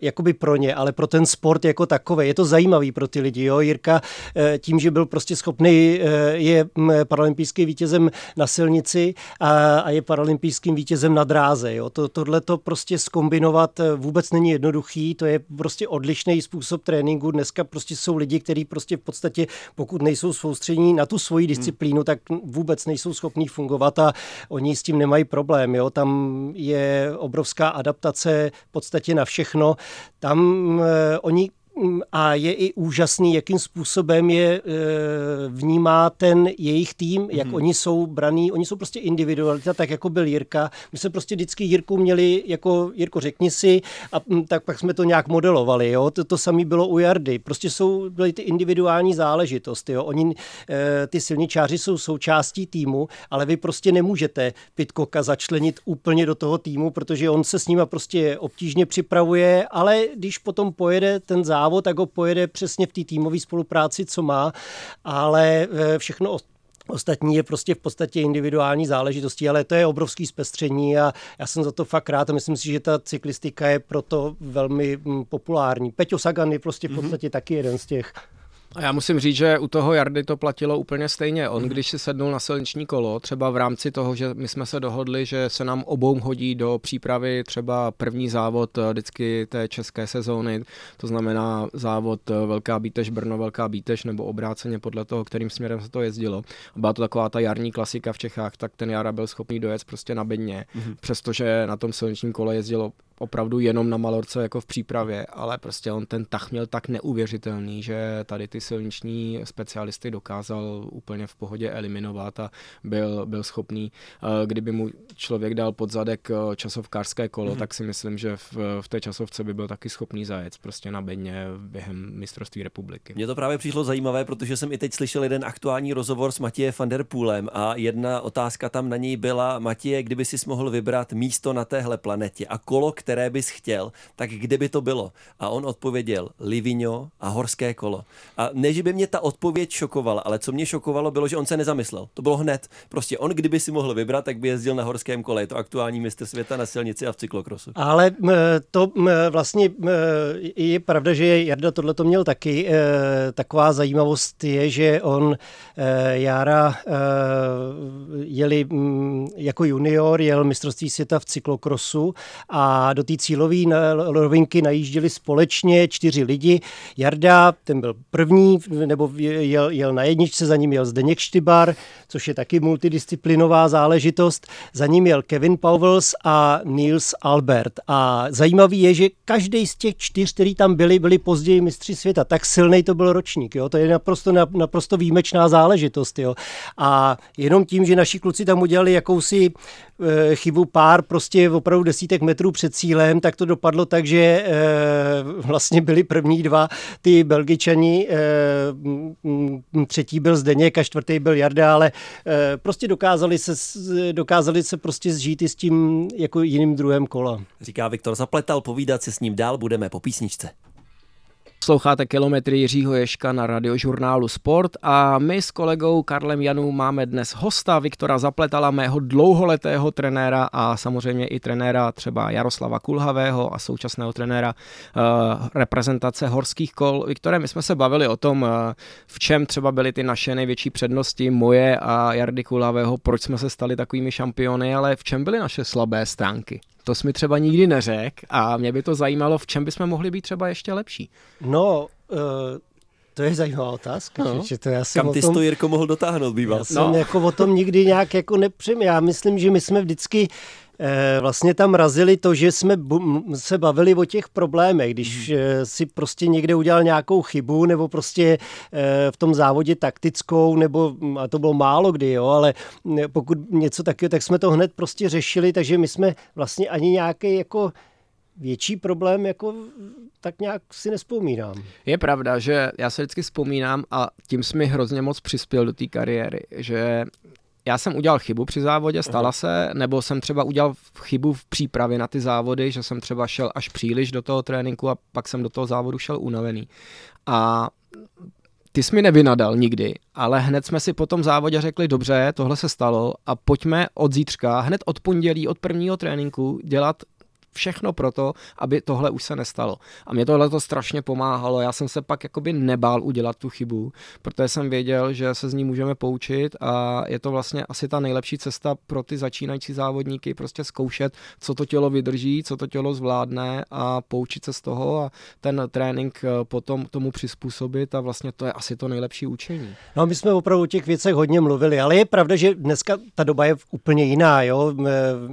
jakoby pro ně, ale pro ten sport jako takový. Je to zajímavý pro ty lidi. Jo? Jirka uh, tím, že byl prostě schopný, uh, je paralympijský vítězem na silnici a, a je paralympijským vítězem na dráze. Jo. To, tohle to prostě skombinovat eh, vůbec není jednoduchý, to je prostě odlišný způsob tréninku. Dneska prostě jsou lidi, kteří prostě v podstatě, pokud nejsou soustřední na tu svoji disciplínu, hmm. tak vůbec nejsou schopní fungovat a oni s tím nemají problém. Jo. Tam je obrovská adaptace v podstatě na všechno. Tam eh, oni a je i úžasný, jakým způsobem je e, vnímá ten jejich tým, jak mm. oni jsou braný, oni jsou prostě individualita, tak jako byl Jirka. My jsme prostě vždycky Jirku měli jako Jirko řekni si a mm, tak pak jsme to nějak modelovali, jo. To, to samé bylo u Jardy. Prostě jsou byly ty individuální záležitosti, jo. Oni, e, ty silničáři jsou součástí týmu, ale vy prostě nemůžete Pitkoka začlenit úplně do toho týmu, protože on se s nima prostě obtížně připravuje, ale když potom pojede ten závod, závod, tak ho pojede přesně v té týmové spolupráci, co má, ale eh, všechno Ostatní je prostě v podstatě individuální záležitostí, ale to je obrovský zpestření a já jsem za to fakt rád a myslím si, že ta cyklistika je proto velmi mm, populární. Peťo Sagan je prostě v mhm. podstatě mm-hmm. taky jeden z těch. A já musím říct, že u toho Jardy to platilo úplně stejně. On, mhm. když si sednul na silniční kolo, třeba v rámci toho, že my jsme se dohodli, že se nám obou hodí do přípravy třeba první závod eh, vždycky té české sezóny, to znamená závod eh, Velká Bítež, Brno, Velká Bítež, nebo obráceně podle toho, kterým směrem se to jezdilo. Byla to taková ta jarní klasika v Čechách, tak ten Jara byl schopný dojet prostě na bedně, mm-hmm. přestože na tom silničním kole jezdilo opravdu jenom na Malorce jako v přípravě, ale prostě on ten tah měl tak neuvěřitelný, že tady ty silniční specialisty dokázal úplně v pohodě eliminovat a byl, byl schopný, eh, kdyby mu člověk dal pod zadek eh, časovkářské kolo, mm-hmm. tak si myslím, že v, v té časovce by byl taky schopný zajet prostě na bedně během mistrovství republiky. Mně to právě přišlo zajímavé, protože jsem i teď slyšel jeden aktuální rozhovor s Matěje van der Poolem a jedna otázka tam na něj byla, Matěje, kdyby si mohl vybrat místo na téhle planetě a kolo, které které bys chtěl, tak kde by to bylo? A on odpověděl Livigno a horské kolo. A ne, že by mě ta odpověď šokovala, ale co mě šokovalo, bylo, že on se nezamyslel. To bylo hned. Prostě on, kdyby si mohl vybrat, tak by jezdil na horském kole. Je to aktuální mistr světa na silnici a v cyklokrosu. Ale to vlastně je pravda, že Jarda tohle to měl taky. E, taková zajímavost je, že on e, Jara e, jeli jako junior, jel mistrovství světa v cyklokrosu a do té cílové rovinky najížděli společně čtyři lidi. Jarda, ten byl první, nebo jel, jel na jedničce, za ním jel Zdeněk Štybar, což je taky multidisciplinová záležitost. Za ním jel Kevin Powells a Niels Albert. A zajímavý je, že každý z těch čtyř, který tam byli, byli později mistři světa. Tak silný to byl ročník. Jo? To je naprosto, naprosto výjimečná záležitost. Jo? A jenom tím, že naši kluci tam udělali jakousi Eh, chybu pár prostě opravdu desítek metrů před cílem, tak to dopadlo tak, že eh, vlastně byli první dva ty Belgičani, eh, třetí byl Zdeněk a čtvrtý byl Jarda, ale prostě dokázali se, dokázali se prostě zžít i s tím jako jiným druhem kola. Říká Viktor Zapletal, povídat se s ním dál budeme po písničce. Sloucháte kilometry Jiřího Ješka na radiožurnálu Sport a my s kolegou Karlem Janů máme dnes hosta Viktora Zapletala, mého dlouholetého trenéra a samozřejmě i trenéra třeba Jaroslava Kulhavého a současného trenéra uh, reprezentace horských kol. Viktore, my jsme se bavili o tom, uh, v čem třeba byly ty naše největší přednosti, moje a Jardy Kulhavého, proč jsme se stali takovými šampiony, ale v čem byly naše slabé stránky? To jsi mi třeba nikdy neřekl a mě by to zajímalo, v čem bychom mohli být třeba ještě lepší. No, uh... To je zajímavá otázka. No. Že to já Kam ty tom, to, Jirko, mohl dotáhnout, býval? Já jsem no. jako o tom nikdy nějak jako nepřím. Já myslím, že my jsme vždycky vlastně tam razili to, že jsme se bavili o těch problémech, když hmm. Eh, si prostě někde udělal nějakou chybu nebo prostě eh, v tom závodě taktickou, nebo hm, a to bylo málo kdy, jo, ale hm, pokud něco takového, tak jsme to hned prostě řešili, takže my jsme vlastně ani nějaký jako větší problém jako tak nějak si nespomínám. Je pravda, že já se vždycky vzpomínám a tím jsi mi hrozně moc přispěl do té kariéry, že já jsem udělal chybu při závodě, stala se, nebo jsem třeba udělal chybu v přípravě na ty závody, že jsem třeba šel až příliš do toho tréninku a pak jsem do toho závodu šel unavený. A ty jsi mi nevynadal nikdy, ale hned jsme si po tom závodě řekli, dobře, tohle se stalo a pojďme od zítřka, hned od pondělí, od prvního tréninku dělat všechno pro to, aby tohle už se nestalo. A mě tohle to strašně pomáhalo. Já jsem se pak jakoby nebál udělat tu chybu, protože jsem věděl, že se z ní můžeme poučit a je to vlastně asi ta nejlepší cesta pro ty začínající závodníky, prostě zkoušet, co to tělo vydrží, co to tělo zvládne a poučit se z toho a ten trénink eh, potom tomu přizpůsobit a vlastně to je asi to nejlepší učení. No my jsme opravdu o těch věcech hodně mluvili, ale je pravda, že dneska ta doba je úplně jiná, jo,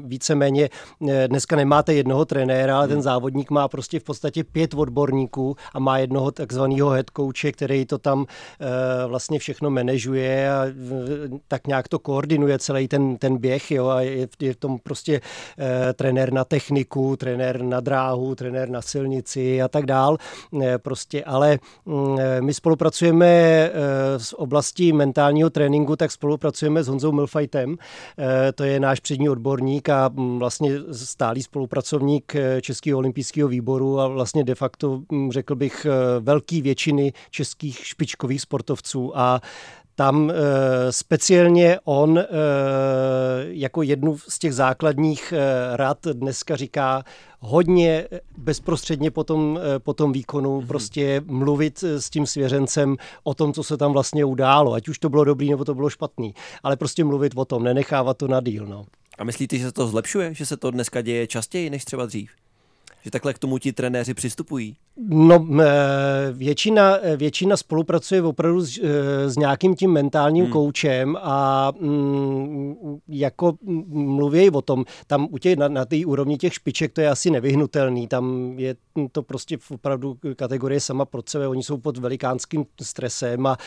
víceméně eh, dneska nemáte jedno jednoho trenéra, ale ten hmm. závodník má prostě v podstatě pět odborníků a má jednoho takzvaného head coache, který to tam e, vlastně všechno manažuje a e, tak nějak to koordinuje celý ten, ten běh jo, a je, je v tom prostě e, trenér na techniku, trenér na dráhu, trenér na silnici a tak dál. Prostě, ale e, my spolupracujeme z oblasti mentálního tréninku, tak spolupracujeme s Honzou Milfajtem, to je náš přední odborník a vlastně stálý spolupracovník pracovník eh, Českého olympijského výboru a vlastně de facto, hm, řekl bych, eh, velký většiny českých špičkových sportovců a tam e, speciálně on jako jednu z těch základních rad dneska říká hodně bezprostředně po tom, po tom výkonu mm-hmm. prostě mluvit s tím svěřencem o tom, co se tam vlastně událo, ať už to bylo dobrý nebo to bylo špatný, ale prostě mluvit o tom, nenechávat to na díl. No. A myslíte, že se to zlepšuje, že se to dneska děje častěji než třeba dřív? Že takhle k tomu ti trenéři přistupují? No, většina, většina spolupracuje opravdu s, e, s nějakým tím mentálním hmm. koučem a mm, jako mluví o tom, tam u těch, na, na té úrovni těch špiček to je asi nevyhnutelný, tam je to prostě opravdu kategorie sama pro sebe, oni jsou pod velikánským stresem a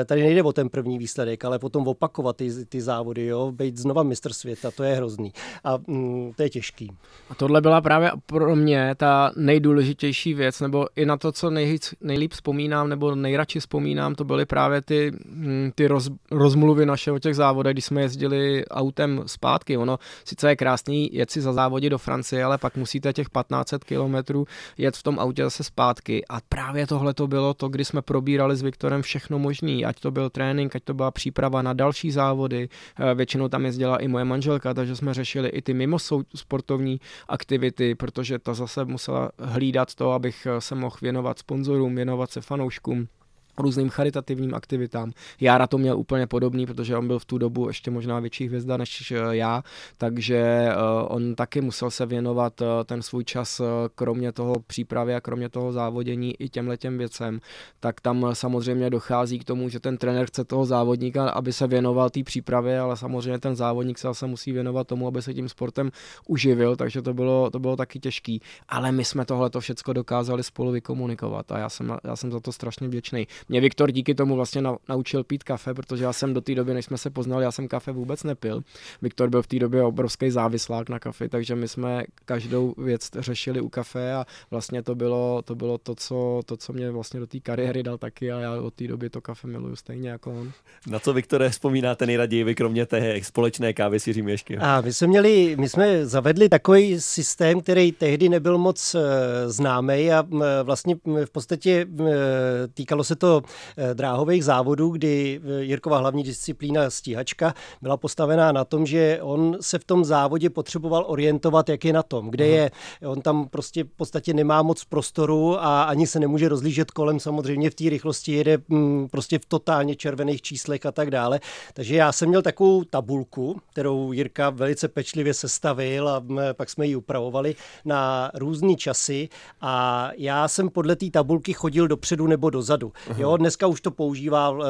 e, tady nejde o ten první výsledek, ale potom opakovat ty, ty závody, jo, být znova mistr světa, to je hrozný a mm, to je těžký. A tohle byla právě pro mě mě ta nejdůležitější věc, nebo i na to, co nej, nejlíp vzpomínám, nebo nejradši vzpomínám, to byly právě ty, hm, ty roz, rozmluvy naše o těch závodech, když jsme jezdili autem zpátky. Ono sice je krásný jet si za závodě do Francie, ale pak musíte těch 1500 kilometrů jet v tom autě zase zpátky. A právě tohle to bylo to, kdy jsme probírali s Viktorem všechno možný, ať to byl trénink, ať to byla příprava na další závody. Eh, většinou tam jezdila i moje manželka, takže jsme řešili i ty mimo sportovní aktivity, protože ta zase musela hlídat to, abych se mohl věnovat sponzorům, věnovat se fanouškům různým charitativním aktivitám. Jára to měl úplně podobný, protože on byl v tu dobu ještě možná větší hvězda než eh, já, takže eh, on taky musel se věnovat eh, ten svůj čas kromě toho přípravy a kromě toho závodění i těm letěm věcem, tak tam samozřejmě dochází k tomu, že ten trenér chce toho závodníka, aby se věnoval té přípravě, ale samozřejmě ten závodník se zase musí věnovat tomu, aby se tím sportem uživil, takže to bylo, to bylo taky těžký. Ale my jsme tohle to všechno dokázali spolu vykomunikovat a já jsem, já jsem za to strašně vděčný mě Viktor díky tomu vlastně naučil pít kafe, protože já jsem do té doby, než jsme se poznali, já jsem kafe vůbec nepil. Viktor byl v té době obrovský závislák na kafe, takže my jsme každou věc řešili u kafe a vlastně to bylo to, bylo to, co, to, co mě vlastně do té kariéry dal taky a já od té doby to kafe miluju stejně jako on. Na co, Viktore, vzpomínáte nejraději vy, kromě té společné kávy s Jiřím Ješky? A my jsme měli, my jsme zavedli takový systém, který tehdy nebyl moc uh, známý a vlastně v podstatě uh, týkalo se to Eh, dráhových závodů, kdy eh, Jirkova hlavní disciplína stíhačka byla postavená na tom, že on se v tom závodě potřeboval orientovat, jak je na tom, kde je. On tam prostě v podstatě nemá moc prostoru a ani se nemůže rozlížet kolem. Samozřejmě v té rychlosti jede mm, prostě v totálně červených číslech a tak dále. Takže já jsem měl takovou tabulku, kterou Jirka velice pečlivě sestavil a mm, pak jsme ji upravovali na různé časy a já jsem podle té tabulky chodil dopředu nebo dozadu. Jo, dneska už to používá eh,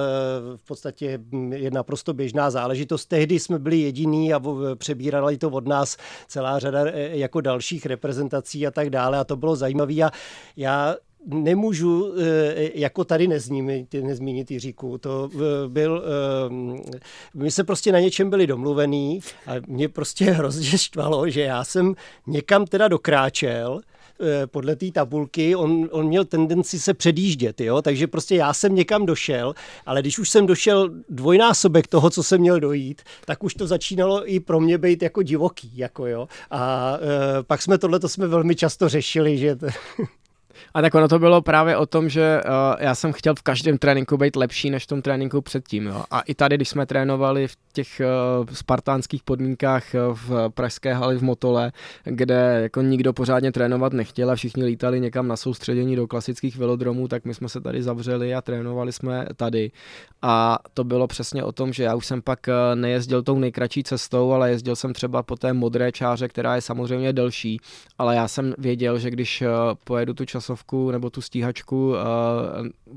v podstatě hm, je naprosto běžná záležitost. Tehdy jsme byli jediní a přebírali to od nás celá řada eh, jako dalších reprezentací a tak dále a to bylo zajímavé a já nemůžu eh, jako tady nezmínit, nezmínit Jiříku. To byl, my se prostě na něčem byli domluvený a mě prostě hrozně štvalo, že já jsem někam teda dokráčel, podle té tabulky, on, on měl tendenci se předjíždět, jo? takže prostě já jsem někam došel, ale když už jsem došel dvojnásobek toho, co jsem měl dojít, tak už to začínalo i pro mě být jako divoký, jako jo. A e, pak jsme tohle to jsme velmi často řešili, že A tak ono to bylo právě o tom, že uh, já jsem chtěl v každém tréninku být lepší než v tom tréninku předtím. Jo. A i tady, když jsme trénovali v těch uh, spartánských podmínkách uh, v Pražské hali v Motole, kde jako nikdo pořádně trénovat nechtěl a všichni lítali někam na soustředění do klasických velodromů, tak my jsme se tady zavřeli a trénovali jsme tady. A to bylo přesně o tom, že já už jsem pak nejezdil tou nejkratší cestou, ale jezdil jsem třeba po té modré čáře, která je samozřejmě delší, ale já jsem věděl, že když pojedu tu časovku časovku nebo tu stíhačku uh,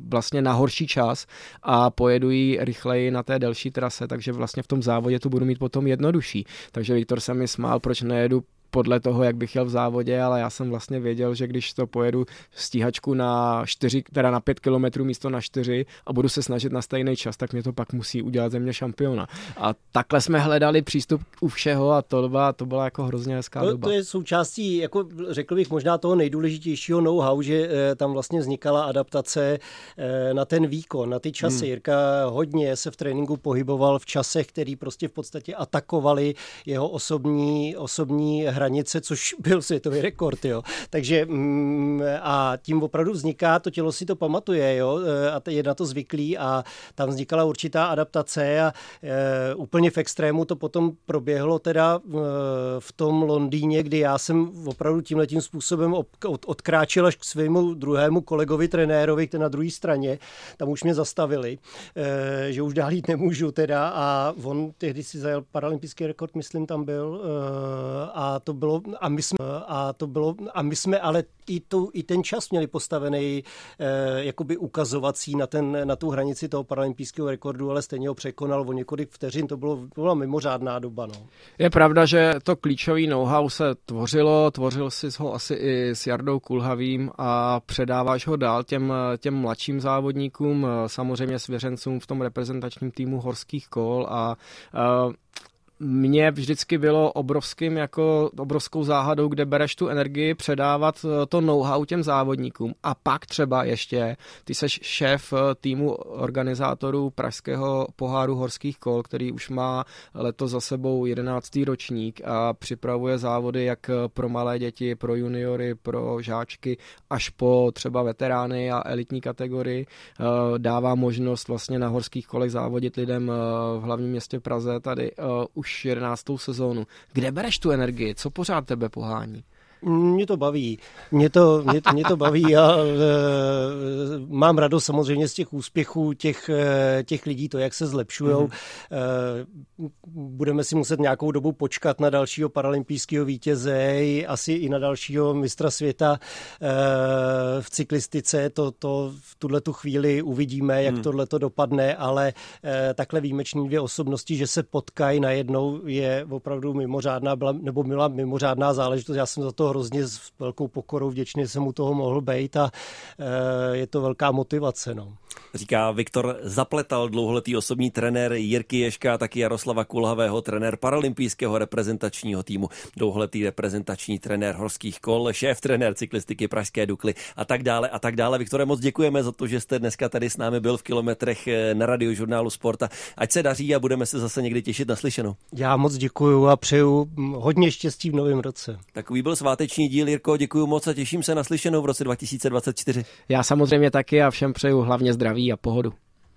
vlastně na horší čas a pojedu ji rychleji na té delší trase, takže vlastně v tom závodě to budu mít potom jednodušší. Takže Viktor se mi smál, proč nejedu podle toho, jak bych jel v závodě, ale já jsem vlastně věděl, že když to pojedu stíhačku na 4, teda na 5 km místo na 4 a budu se snažit na stejný čas, tak mě to pak musí udělat ze mě šampiona. A takhle jsme hledali přístup u všeho a to byla, to byla jako hrozně hezká no, doba. To je součástí, jako řekl bych, možná toho nejdůležitějšího know-how, že e, tam vlastně vznikala adaptace e, na ten výkon, na ty časy. Hmm. Jirka hodně se v tréninku pohyboval v časech, který prostě v podstatě atakovali jeho osobní, osobní hranice, což byl světový rekord, jo. Takže mm, a tím opravdu vzniká, to tělo si to pamatuje, jo, e, a je na to zvyklý a tam vznikala určitá adaptace a e, úplně v extrému to potom proběhlo teda e, v tom Londýně, kdy já jsem opravdu tím způsobem od, odkráčel až k svému druhému kolegovi, trenérovi, který na druhé straně, tam už mě zastavili, e, že už dál jít nemůžu teda a on tehdy si zajel paralympijský rekord, myslím, tam byl e, a to bylo, a my jsme, a to bylo, a my jsme ale i, tu, i ten čas měli postavený eh, jakoby ukazovací na, ten, na tu hranici toho paralympijského rekordu, ale stejně ho překonal o několik vteřin, to, bylo, to byla mimořádná doba. No. Je pravda, že to klíčový know-how se tvořilo, tvořil si ho asi i s Jardou Kulhavým a předáváš ho dál těm, těm mladším závodníkům, samozřejmě svěřencům v tom reprezentačním týmu horských kol a uh, mně vždycky bylo obrovským jako obrovskou záhadou, kde bereš tu energii předávat eh, to know-how těm závodníkům a pak třeba ještě, ty seš šéf eh, týmu organizátorů Pražského poháru horských kol, který už má letos za sebou 11. ročník a připravuje závody jak pro malé děti, pro juniory, pro žáčky, až po třeba veterány a elitní kategorii. Eh, dává možnost vlastně na horských kolech závodit lidem v hlavním městě Praze tady už už 11. sezónu. Kde bereš tu energii? Co pořád tebe pohání? Mě to baví. Mě to, mě, mě to baví. Já e, mám radost samozřejmě z těch úspěchů těch, e, těch lidí, to, jak se zlepšují. Mm-hmm. E, budeme si muset nějakou dobu počkat na dalšího paralympijského vítěze, asi i na dalšího mistra světa e, v cyklistice. To, to v tuhle tu chvíli uvidíme, jak mm. tohle to dopadne, ale e, takhle výjimeční dvě osobnosti, že se potkají najednou, je opravdu mimořádná, byla, nebo byla mimořádná záležitost. Já jsem za to hrozně s velkou pokorou vděčný, jsem mu toho mohl být a e, je to velká motivace. No. Říká Viktor Zapletal, dlouholetý osobní trenér Jirky Ješka, taky Jaroslava Kulhavého, trenér paralympijského reprezentačního týmu, dlouholetý reprezentační trenér horských kol, šéf trenér cyklistiky Pražské Dukly a tak dále a tak dále. Viktore, moc děkujeme za to, že jste dneska tady s námi byl v kilometrech eh, na radiožurnálu Sporta. Ať se daří a budeme se zase někdy těšit na slyšenou. Já moc děkuju a přeju hodně štěstí v novém roce. Takový byl sváteční díl, Jirko, děkuji moc a těším se na slyšenou v roce 2024. Já samozřejmě taky a všem přeju hlavně zdraví a pohodu.